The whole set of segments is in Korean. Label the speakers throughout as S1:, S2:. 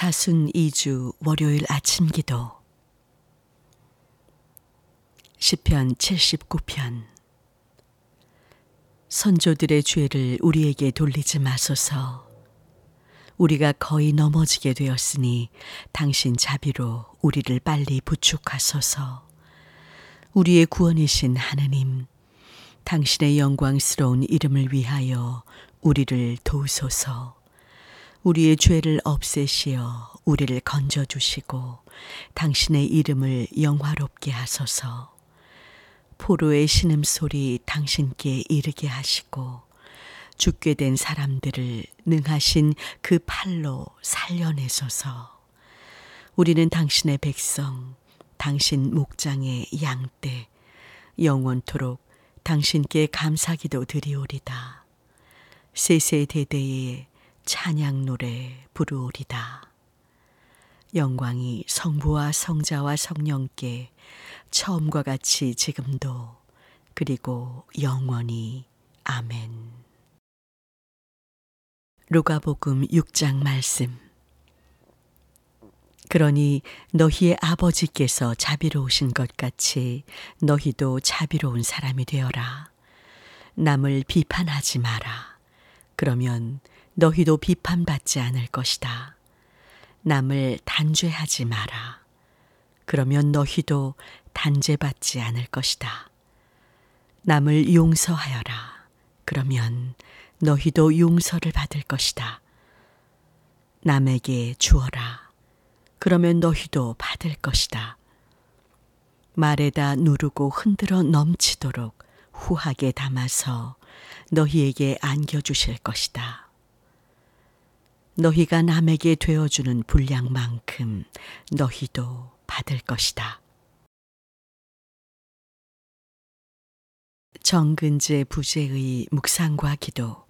S1: 사순 2주 월요일 아침 기도. 시편 79편. 선조들의 죄를 우리에게 돌리지 마소서. 우리가 거의 넘어지게 되었으니 당신 자비로 우리를 빨리 부축하소서. 우리의 구원이신 하느님 당신의 영광스러운 이름을 위하여 우리를 도우소서 우리의 죄를 없애시어 우리를 건져 주시고 당신의 이름을 영화롭게 하소서. 포로의 신음소리 당신께 이르게 하시고 죽게 된 사람들을 능하신 그 팔로 살려내소서. 우리는 당신의 백성, 당신 목장의 양떼, 영원토록 당신께 감사기도 드리오리다. 세세대대에 찬양 노래 부르오리다. 영광이 성부와 성자와 성령께 처음과 같이 지금도 그리고 영원히 아멘. 루가복음 6장 말씀. 그러니 너희의 아버지께서 자비로우신 것 같이 너희도 자비로운 사람이 되어라. 남을 비판하지 마라. 그러면 너희도 비판받지 않을 것이다. 남을 단죄하지 마라. 그러면 너희도 단죄받지 않을 것이다. 남을 용서하여라. 그러면 너희도 용서를 받을 것이다. 남에게 주어라. 그러면 너희도 받을 것이다. 말에다 누르고 흔들어 넘치도록 후하게 담아서 너희에게 안겨주실 것이다. 너희가 남에게 되어주는 분량만큼 너희도 받을 것이다. 정근제 부재의 묵상과 기도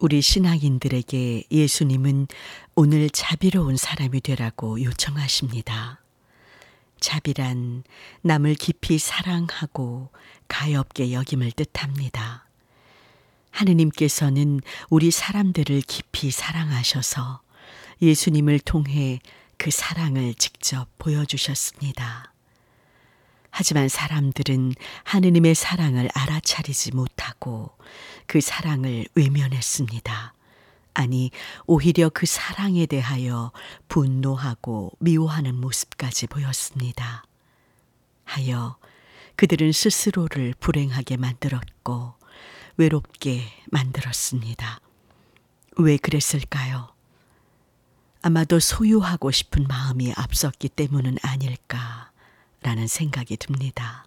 S1: 우리 신앙인들에게 예수님은 오늘 자비로운 사람이 되라고 요청하십니다. 자비란 남을 깊이 사랑하고 가엽게 여김을 뜻합니다. 하느님께서는 우리 사람들을 깊이 사랑하셔서 예수님을 통해 그 사랑을 직접 보여주셨습니다. 하지만 사람들은 하느님의 사랑을 알아차리지 못하고 그 사랑을 외면했습니다. 아니, 오히려 그 사랑에 대하여 분노하고 미워하는 모습까지 보였습니다. 하여 그들은 스스로를 불행하게 만들었고 외롭게 만들었습니다. 왜 그랬을까요? 아마도 소유하고 싶은 마음이 앞섰기 때문은 아닐까라는 생각이 듭니다.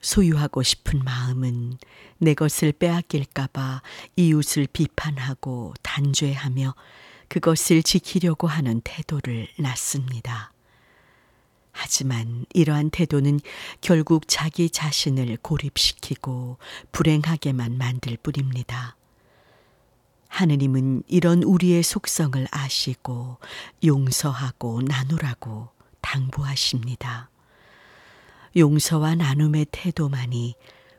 S1: 소유하고 싶은 마음은 내 것을 빼앗길까봐 이웃을 비판하고 단죄하며 그것을 지키려고 하는 태도를 낳습니다. 하지만 이러한 태도는 결국 자기 자신을 고립시키고 불행하게만 만들 뿐입니다. 하느님은 이런 우리의 속성을 아시고 용서하고 나누라고 당부하십니다. 용서와 나눔의 태도만이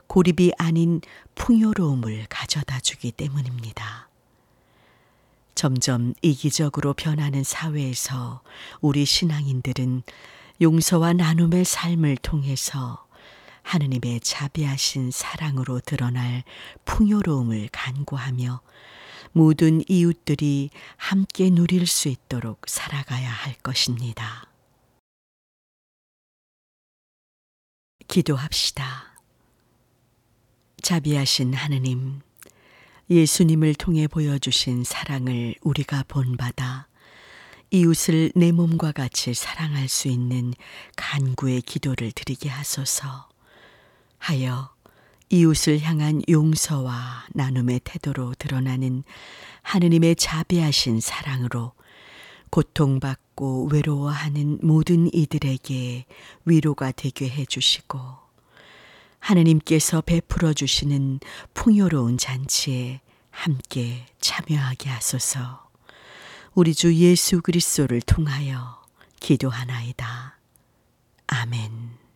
S1: 고립이 아닌 풍요로움을 가져다 주기 때문입니다. 점점 이기적으로 변하는 사회에서 우리 신앙인들은 용서와 나눔의 삶을 통해서 하느님의 자비하신 사랑으로 드러날 풍요로움을 간구하며 모든 이웃들이 함께 누릴 수 있도록 살아가야 할 것입니다. 기도합시다. 자비하신 하느님, 예수님을 통해 보여주신 사랑을 우리가 본받아 이웃을 내 몸과 같이 사랑할 수 있는 간구의 기도를 드리게 하소서 하여 이웃을 향한 용서와 나눔의 태도로 드러나는 하느님의 자비하신 사랑으로 고통받고 외로워하는 모든 이들에게 위로가 되게 해주시고 하느님께서 베풀어 주시는 풍요로운 잔치에 함께 참여하게 하소서. 우리 주 예수 그리스도를 통하여 기도하나이다. 아멘.